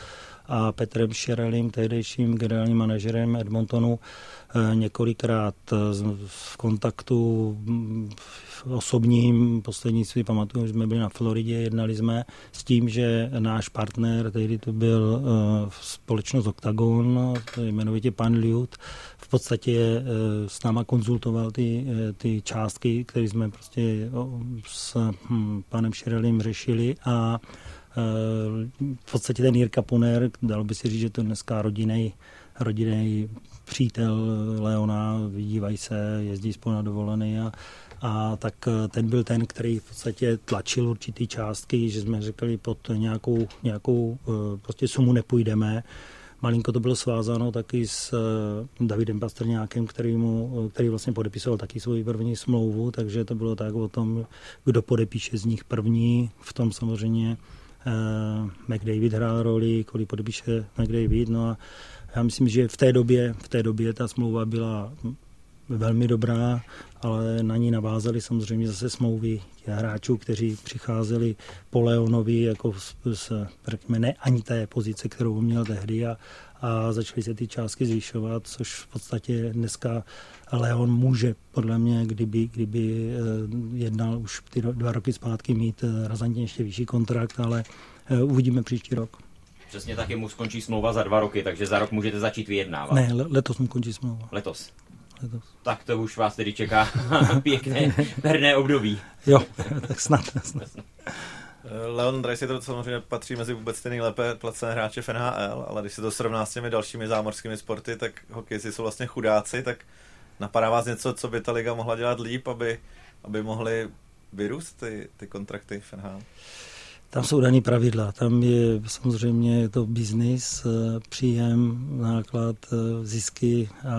S3: a Petrem Šerelim, tehdejším generálním manažerem Edmontonu, eh, několikrát eh, v kontaktu mm, v osobním, poslední si pamatuju, že jsme byli na Floridě, jednali jsme s tím, že náš partner, tehdy to byl eh, společnost Octagon, jmenovitě pan Liut, v podstatě s náma konzultoval ty, ty částky, které jsme prostě s hm, panem Šerelim řešili a v podstatě ten Jirka Poner, dalo by se říct, že to dneska rodinný, rodinný přítel Leona, vidívají se, jezdí spolu na dovolený a, a tak eh, ten byl ten, který v podstatě tlačil určitý částky, že jsme řekli pod nějakou, nějakou eh, prostě sumu nepůjdeme. Malinko to bylo svázáno taky s eh, Davidem Pastrňákem, který, mu, který vlastně podepisoval taky svoji první smlouvu, takže to bylo tak o tom, kdo podepíše z nich první. V tom samozřejmě McDavid hrál roli, kolik podepíše McDavid, no a já myslím, že v té době, v té době ta smlouva byla velmi dobrá, ale na ní navázali samozřejmě zase smlouvy hráčů, kteří přicházeli po Leonovi jako z, z řekněme, ne ani té pozice, kterou měl tehdy a, a začaly se ty částky zvyšovat, což v podstatě dneska Leon může podle mě, kdyby, kdyby eh, jednal už ty dva roky zpátky, mít eh, razantně ještě vyšší kontrakt, ale eh, uvidíme příští rok.
S1: Přesně taky mu skončí smlouva za dva roky, takže za rok můžete začít vyjednávat.
S3: Ne, letos mu končí smlouva.
S1: Letos.
S3: letos.
S1: Tak to už vás tedy čeká [LAUGHS] pěkné verné období.
S3: Jo, [LAUGHS] tak snad. snad. [LAUGHS]
S4: Leon Dreisaitl samozřejmě patří mezi vůbec ty nejlépe placené hráče v NHL, ale když se to srovná s těmi dalšími zámořskými sporty, tak hokejisti jsou vlastně chudáci, tak napadá vás něco, co by ta liga mohla dělat líp, aby, aby mohly vyrůst ty, ty kontrakty v NHL?
S3: Tam jsou daný pravidla. Tam je samozřejmě je to biznis, eh, příjem, náklad, eh, zisky a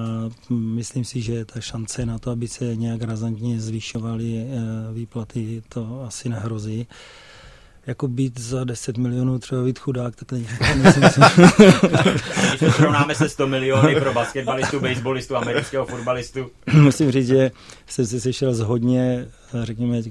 S3: myslím si, že ta šance na to, aby se nějak razantně zvýšovaly eh, výplaty, to asi nehrozí jako být za 10 milionů třeba být chudák, tak není. [LAUGHS]
S1: Když srovnáme se 100 miliony pro basketbalistu, baseballistu, amerického fotbalistu.
S3: Musím říct, že jsem se sešel s hodně řekněme,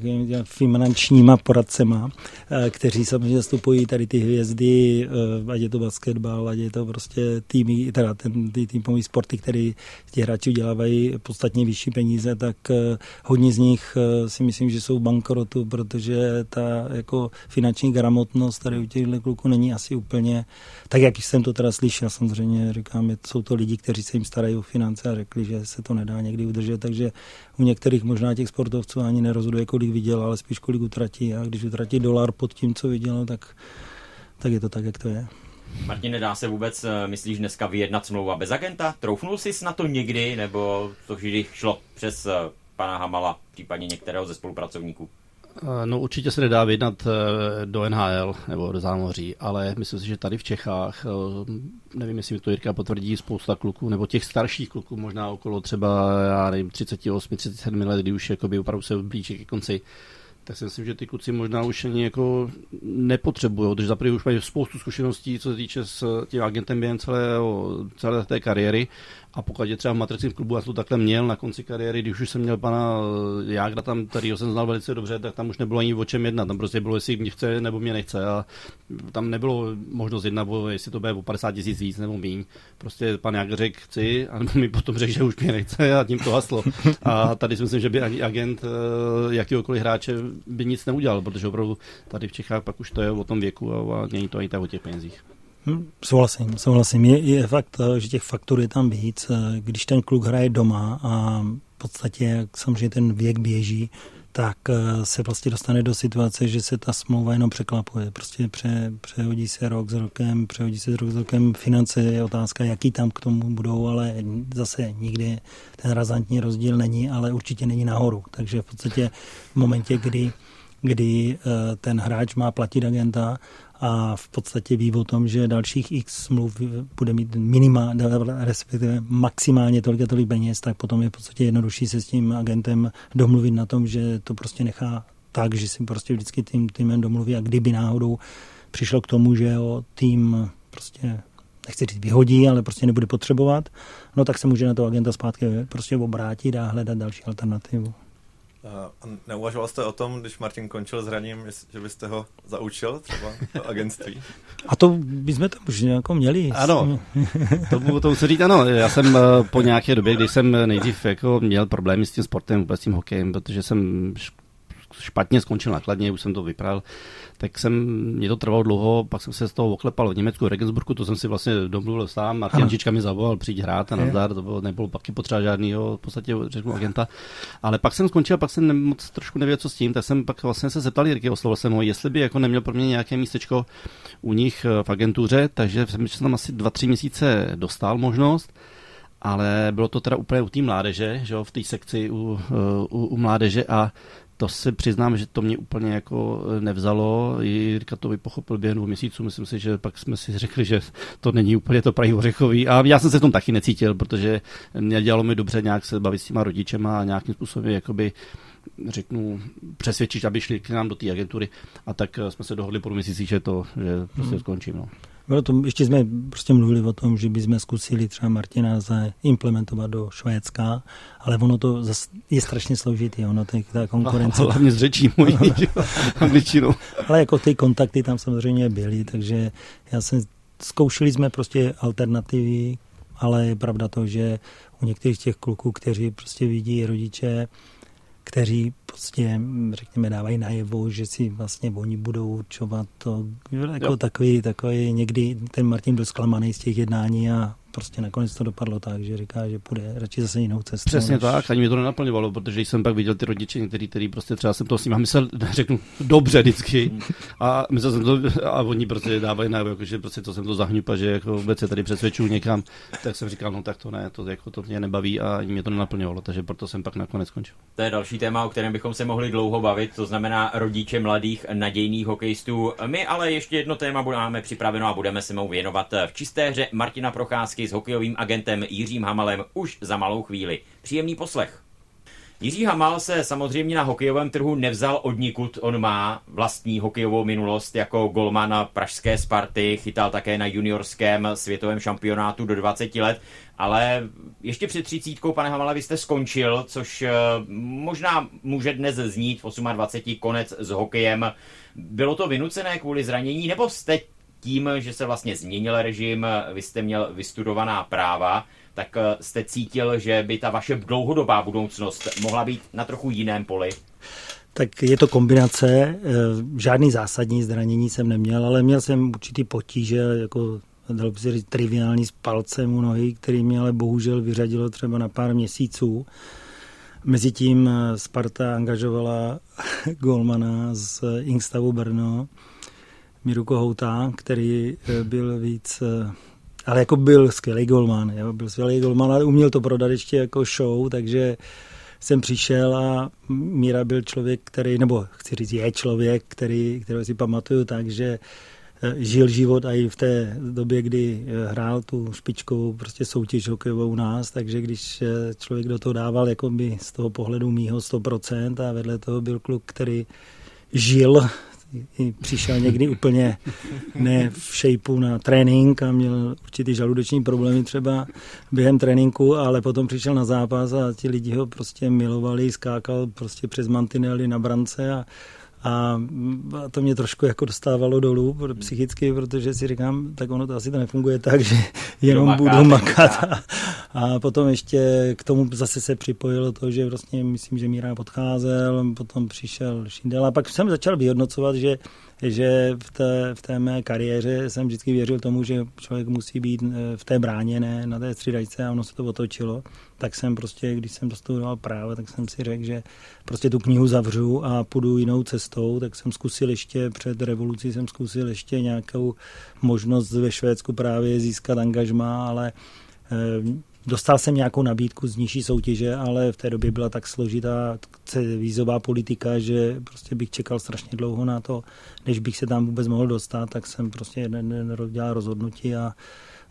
S3: finančníma poradcema, eh, kteří samozřejmě zastupují tady ty hvězdy, eh, ať je to basketbal, ať je to prostě týmy, teda ten, ty týmový sporty, které ti hráči dělávají podstatně vyšší peníze, tak eh, hodně z nich si myslím, že jsou bankrotu, protože ta jako finanční gramotnost tady u těchto kluků není asi úplně, tak jak jsem to teda slyšel, samozřejmě říkám, jsou to lidi, kteří se jim starají o finance a řekli, že se to nedá někdy udržet, takže u některých možná těch sportovců ani nerozhoduje, kolik vydělá, ale spíš kolik utratí. A když utratí dolar pod tím, co vydělal, tak, tak je to tak, jak to je.
S1: Martin, nedá se vůbec, eh, myslíš, dneska vyjednat smlouva bez agenta? Troufnul jsi na to někdy, nebo to vždy šlo přes eh, pana Hamala, případně některého ze spolupracovníků?
S2: Eh, no určitě se nedá vyjednat eh, do NHL nebo do zámoří, ale myslím si, že tady v Čechách, eh, nevím, jestli mi to Jirka potvrdí, spousta kluků, nebo těch starších kluků, možná okolo třeba, já nevím, 38, 37 let, kdy už jakoby opravdu se blíží ke konci, tak si myslím, že ty kluci možná už ani jako nepotřebují, protože zaprvé už mají spoustu zkušeností, co se týče s tím agentem během celé, celé té kariéry a pokud je třeba v matrickém klubu, já to takhle měl na konci kariéry, když už jsem měl pana eh, Jágra tam, který jsem znal velice dobře, tak tam už nebylo ani o čem jednat. Tam prostě bylo, jestli mě chce nebo mě nechce. A tam nebylo možnost jednat, jestli to bude o 50 tisíc víc nebo méně. Prostě pan Jágr řekl chci, [LAUGHS] a mi potom řekl, že už mě nechce a tím to haslo. A tady si myslím, že by ani agent eh, jakýkoliv hráče by nic neudělal, protože opravdu tady v Čechách pak už to je o tom věku a, a není to ani tak o těch penězích.
S3: Hm, souhlasím, souhlasím. Je, je fakt, eh, že těch faktorů je tam víc. Eh, když ten kluk hraje doma a v podstatě, samozřejmě ten věk běží, tak eh, se vlastně dostane do situace, že se ta smlouva jenom překlapuje. Prostě pře, přehodí se rok s rokem, přehodí se rok s rokem. Finance je otázka, jaký tam k tomu budou, ale zase nikdy ten razantní rozdíl není, ale určitě není nahoru. Takže v podstatě v momentě, kdy kdy ten hráč má platit agenta a v podstatě ví o tom, že dalších x smluv bude mít minima, respektive maximálně tolik a tolik peněz, tak potom je v podstatě jednodušší se s tím agentem domluvit na tom, že to prostě nechá tak, že si prostě vždycky tým, týmem domluví a kdyby náhodou přišlo k tomu, že ho tým prostě nechci říct vyhodí, ale prostě nebude potřebovat, no tak se může na to agenta zpátky prostě obrátit a hledat další alternativu.
S4: A neuvažoval jste o tom, když Martin končil s hraním, že byste ho zaučil třeba do agentství?
S3: A to bychom tam už jako měli.
S2: Ano, to, to musím říct, ano. Já jsem eh, po nějaké době, kdy jsem nejdřív jako měl problémy s tím sportem, vůbec s tím hokejem, protože jsem špatně skončil nakladně, už jsem to vypral, tak jsem, mě to trvalo dlouho, pak jsem se z toho oklepal v Německu, v Regensburgu, to jsem si vlastně domluvil sám, Martin Čička mi zavolal, přijď hrát a nazdar, to bylo, nebylo pak potřeba žádného v podstatě řeknu agenta, ale pak jsem skončil, pak jsem moc trošku nevěděl, co s tím, tak jsem pak vlastně se zeptal Jirky, oslovil jsem ho, jestli by jako neměl pro mě nějaké místečko u nich eh, v agentuře, takže jsem tam asi dva, tři měsíce dostal možnost, ale bylo to teda úplně u té mládeže, že jo, v té sekci u, eh, u, u mládeže a to si přiznám, že to mě úplně jako eh, nevzalo. Jirka to vypochopil během dvou měsíců. Myslím si, že pak jsme si [LAUGHS] řekli, že to není úplně to pravý ořechový. A já jsem se v tom taky necítil, protože mě dělalo mi dobře nějak se bavit s těma rodičema a nějakým způsobem jakoby řeknu, přesvědčit, aby šli k nám do té agentury a tak eh, jsme se dohodli po měsíci, že to že prostě hmm. skončím. No.
S3: Bylo to, ještě jsme prostě mluvili o tom, že bychom zkusili třeba Martina implementovat do Švédska, ale ono to je strašně složitý, ono to, ta konkurence.
S2: Hlavně z řečí mojí angličtinou.
S3: ale jako ty kontakty tam samozřejmě byly, takže já jsem, zkoušeli jsme prostě alternativy, ale je pravda to, že u některých těch kluků, kteří prostě vidí rodiče, kteří prostě, řekněme, dávají najevo, že si vlastně oni budou určovat to, jako takový, takový, někdy ten Martin byl zklamaný z těch jednání a prostě nakonec to dopadlo tak, že říká, že půjde radši zase jinou cestou.
S2: Přesně než... tak, ani mě to nenaplňovalo, protože jsem pak viděl ty rodiče, některý, který prostě třeba jsem to s nimi myslel, [LAUGHS] řeknu dobře vždycky. A myslel jsem to, a oni prostě dávají na jako, že prostě to jsem to zahňupa, že jako vůbec se tady přesvědčuju někam, tak jsem říkal, no tak to ne, to, jako, to mě nebaví a ani mě to nenaplňovalo, takže proto jsem pak nakonec skončil.
S1: To je další téma, o kterém bychom se mohli dlouho bavit, to znamená rodiče mladých nadějných hokejistů. My ale ještě jedno téma máme připraveno a budeme se mu věnovat v čisté hře Martina Procházky s hokejovým agentem Jiřím Hamalem už za malou chvíli. Příjemný poslech. Jiří Hamal se samozřejmě na hokejovém trhu nevzal od nikud. On má vlastní hokejovou minulost jako golman pražské Sparty, chytal také na juniorském světovém šampionátu do 20 let, ale ještě před třicítkou, pane Hamale, vy jste skončil, což eh, možná může dnes znít v 28 konec s hokejem. Bylo to vynucené kvůli zranění, nebo jste tím, že se vlastně změnil režim, vy jste měl vystudovaná práva, tak eh, jste cítil, že by ta vaše dlouhodobá budoucnost mohla být na trochu jiném poli?
S3: Tak je to kombinace, eh, žádný zásadní zranění jsem neměl, ale měl jsem určitý potíže, jako dalo by se říct triviální s palcem u nohy, který mě ale bohužel vyřadilo třeba na pár měsíců. Mezitím eh, Sparta angažovala [LAUGHS] golmana z Inkstavu Brno, Míru Kohouta, který eh, byl víc, eh, ale jako byl skvělý golman, jo? byl skvělý golman, ale uměl to prodat ještě jako show, takže jsem přišel a Míra byl člověk, který, nebo chci říct, je člověk, který, kterého si pamatuju tak, že eh, žil život i v té době, kdy hrál tu špičkovou prostě soutěž hokejovou u nás, takže když člověk do toho dával jako by z toho pohledu mýho 100% a vedle toho byl kluk, který žil přišel někdy úplně ne v šejpu na trénink a měl určitý žaludeční problémy třeba během tréninku, ale potom přišel na zápas a ti lidi ho prostě milovali, skákal prostě přes mantinely na brance a a to mě trošku jako dostávalo dolů psychicky, protože si říkám, tak ono to asi to nefunguje tak, že jenom budu makat. A, a potom ještě k tomu zase se připojilo to, že vlastně myslím, že Míra odcházel, potom přišel Šindel a pak jsem začal vyhodnocovat, že že v té, v té mé kariéře jsem vždycky věřil tomu, že člověk musí být eh, v té bráně, ne na té střídačce a ono se to otočilo. Tak jsem prostě, když jsem dostudoval právo, tak jsem si řekl, že prostě tu knihu zavřu a půjdu jinou cestou, tak jsem zkusil ještě před revolucí, jsem zkusil ještě nějakou možnost ve Švédsku právě získat angažma, ale eh, Dostal jsem nějakou nabídku z nižší soutěže, ale v té době byla tak složitá vízová politika, že prostě bych čekal strašně dlouho na to, než bych se tam vůbec mohl dostat, tak jsem prostě jeden den dělal rozhodnutí a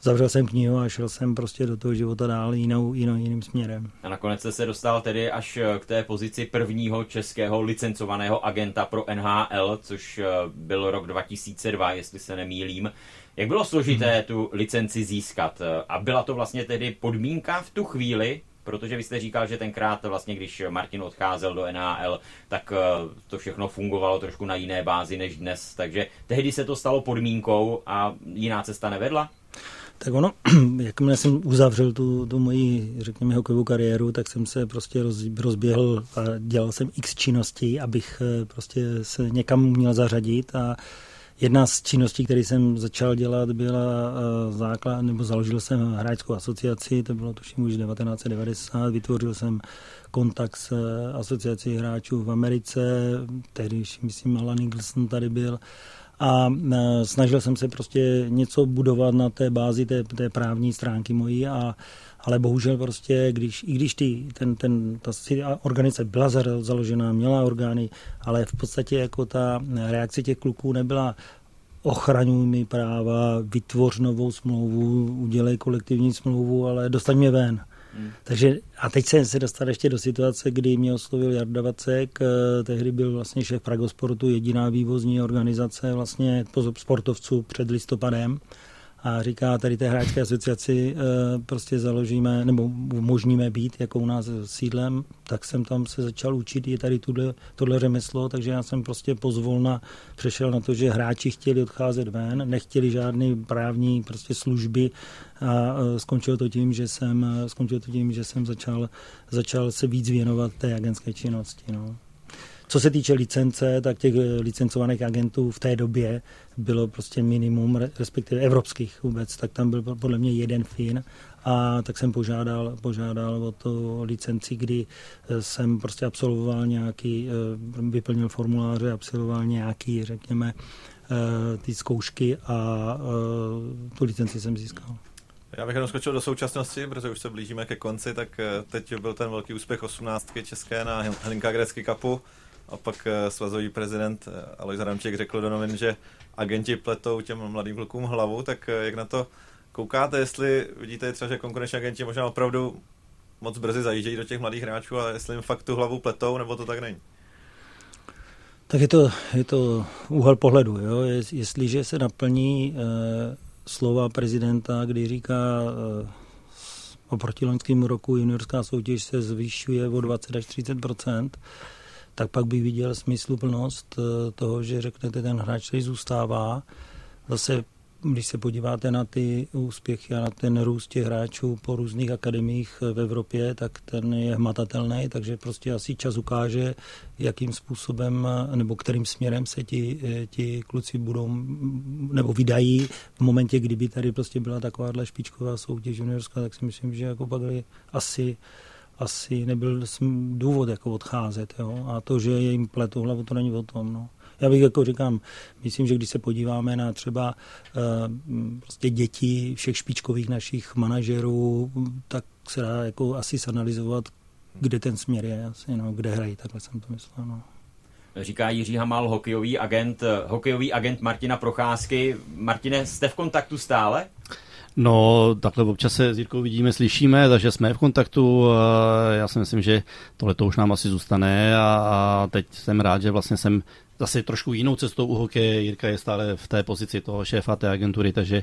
S3: zavřel jsem knihu a šel jsem prostě do toho života dál jinou, jinou, jiným směrem.
S1: A nakonec jste se dostal tedy až k té pozici prvního českého licencovaného agenta pro NHL, což eh, byl rok 2002, jestli se nemýlím. Jak bylo složité hmm. tu licenci získat? A byla to vlastně tedy podmínka v tu chvíli, protože vy jste říkal, že tenkrát vlastně, když Martin odcházel do NHL, tak eh, to všechno fungovalo trošku na jiné bázi než dnes, takže tehdy se to stalo podmínkou a jiná cesta nevedla?
S3: Tak ono, [CLEARS THROAT] jakmile jsem uzavřel tu, tu moji, řekněme, hokejovou kariéru, tak jsem se prostě roz, rozběhl a dělal jsem x činností, abych eh, prostě se někam měl zařadit. A Jedna z činností, které jsem začal dělat, byla eh, základ, nebo založil jsem hráčskou asociaci, to bylo tuším už 1990, vytvořil jsem kontakt s eh, asociací hráčů v Americe, tehdy, myslím, Alan Nicholson tady byl, a snažil jsem se prostě něco budovat na té bázi té, té právní stránky mojí a ale bohužel prostě, když, i když ty, ten, ten, ta organizace byla založená, měla orgány, ale v podstatě jako ta reakce těch kluků nebyla ochraňuj mi práva, vytvoř novou smlouvu, udělej kolektivní smlouvu, ale dostaň mě ven. Hmm. Takže a teď jsem se dostal ještě do situace, kdy mě oslovil Jarda Vacek, eh, tehdy byl vlastně šéf Pragosportu, jediná vývozní organizace vlastně sportovců před listopadem a říká, tady té hráčské asociaci eh, prostě založíme, nebo umožníme být jako u nás sídlem, tak jsem tam se začal učit, je tady tuhle, tohle řemeslo, takže já jsem prostě pozvolna přešel na to, že hráči chtěli odcházet ven, nechtěli žádný právní prostě služby a eh, skončilo to tím, že jsem, skončilo to tím, že jsem začal, začal se víc věnovat té agentské činnosti. No. Co se týče licence, tak těch eh, licencovaných agentů v té době bylo prostě minimum, respektive evropských vůbec, tak tam byl podle mě jeden Fin a tak jsem požádal, požádal o to licenci, kdy eh, jsem prostě absolvoval nějaký, eh, vyplnil formuláře, absolvoval nějaký, řekněme, ty zkoušky a tu licenci jsem získal.
S4: Já bych jenom skočil do současnosti, protože už se blížíme ke konci, tak teď byl ten velký úspěch 18. české na Hlinka Grecky Cupu. A pak eh, svazový prezident eh, Alois Adamček řekl do novin, že agenti pletou těm mladým klukům hlavu, tak eh, jak na to koukáte, jestli vidíte třeba, že konkurenční agenti možná opravdu moc brzy zajíždějí do těch mladých hráčů a jestli jim fakt tu hlavu pletou, nebo to tak není?
S3: Tak je to, je to úhel pohledu. Jo? Jestliže se naplní e, slova prezidenta, kdy říká e, oproti loňskému roku juniorská soutěž se zvyšuje o 20 až 30 tak pak bych viděl smysluplnost eh, toho, že řeknete, ten hráč tady zůstává. Zase, když se podíváte na ty úspěchy a na ten růst těch hráčů po různých akademiích v Evropě, tak ten je hmatatelný, takže prostě asi čas ukáže, jakým způsobem nebo kterým směrem se ti, eh, ti kluci budou nebo vydají v momentě, kdyby tady prostě byla takováhle špičková soutěž juniorská, tak si myslím, že jako pak asi asi nebyl důvod jako odcházet. Jo? A to, že je jim pletou hlavu, to není o tom. No. Já bych jako říkám, myslím, že když se podíváme na třeba uh, prostě děti všech špičkových našich manažerů, tak se dá jako asi sanalizovat, kde ten směr je, asi, no, kde hrají, takhle jsem to myslel. No.
S1: Říká Jiří Hamal, hokejový agent, hokejový agent Martina Procházky. Martine, jste v kontaktu stále?
S2: No, takhle občas se s Jirkou vidíme, slyšíme, takže jsme v kontaktu. Já si myslím, že tohle to už nám asi zůstane a teď jsem rád, že vlastně jsem zase trošku jinou cestou u hokeje. Jirka je stále v té pozici toho šéfa té agentury, takže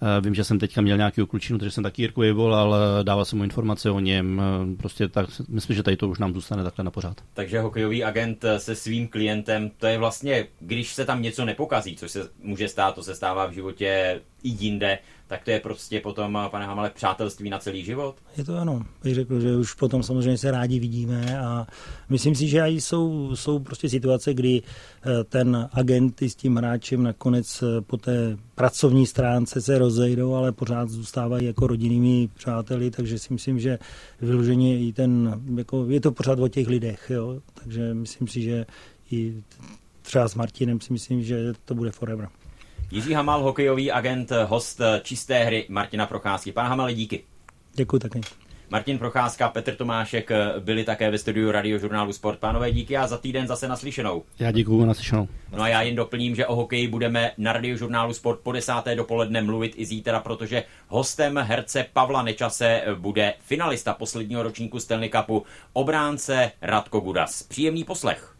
S2: uh, vím, že jsem teďka měl nějaký klučinu, takže jsem taky Jirku volal, dával jsem mu informace o něm. Uh, prostě tak, myslím, že tady to už nám zůstane takhle na pořád.
S1: Takže hokejový agent se svým klientem, to je vlastně, když se tam něco nepokazí, což se může stát, to se stává v životě i jinde, tak to je prostě potom, pane Hamale, přátelství na celý život?
S3: Je to ano. Bych řekl, že už potom samozřejmě se rádi vidíme a myslím si, že i jsou, jsou prostě situace, kdy eh, ten agent s tím hráčem nakonec eh, po té pracovní stránce se rozejdou, ale pořád zůstávají jako rodinnými přáteli, takže si myslím, že vyloženě i ten, jako je to pořád o těch lidech, jo? takže myslím si, že i třeba s Martinem si myslím, že to bude forever.
S1: Jiří Hamal, hokejový agent, host čisté hry Martina Procházky. Pane Hamale, díky.
S3: Děkuji taky.
S1: Martin Procházka, Petr Tomášek byli také ve studiu radiožurnálu Sport. Pánové, díky a za týden zase naslyšenou.
S2: Já děkuji naslyšenou.
S1: No a já jen doplním, že o hokeji budeme na radiožurnálu Sport po desáté dopoledne mluvit i zítra, protože hostem herce Pavla Nečase bude finalista posledního ročníku Stanley Cupu, obránce Radko Gudas. Příjemný poslech.